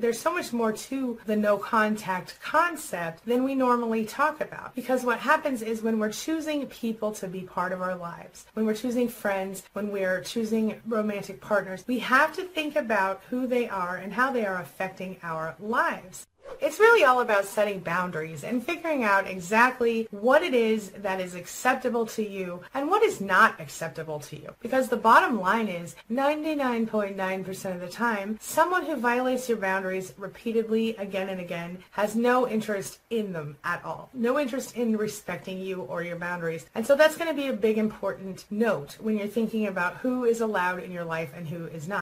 there's so much more to the no contact concept than we normally talk about. Because what happens is when we're choosing people to be part of our lives, when we're choosing friends, when we're choosing romantic partners, we have to think about who they are and how they are affecting our lives. It's really all about setting boundaries and figuring out exactly what it is that is acceptable to you and what is not acceptable to you. Because the bottom line is 99.9% of the time, someone who violates your boundaries repeatedly again and again has no interest in them at all. No interest in respecting you or your boundaries. And so that's going to be a big important note when you're thinking about who is allowed in your life and who is not.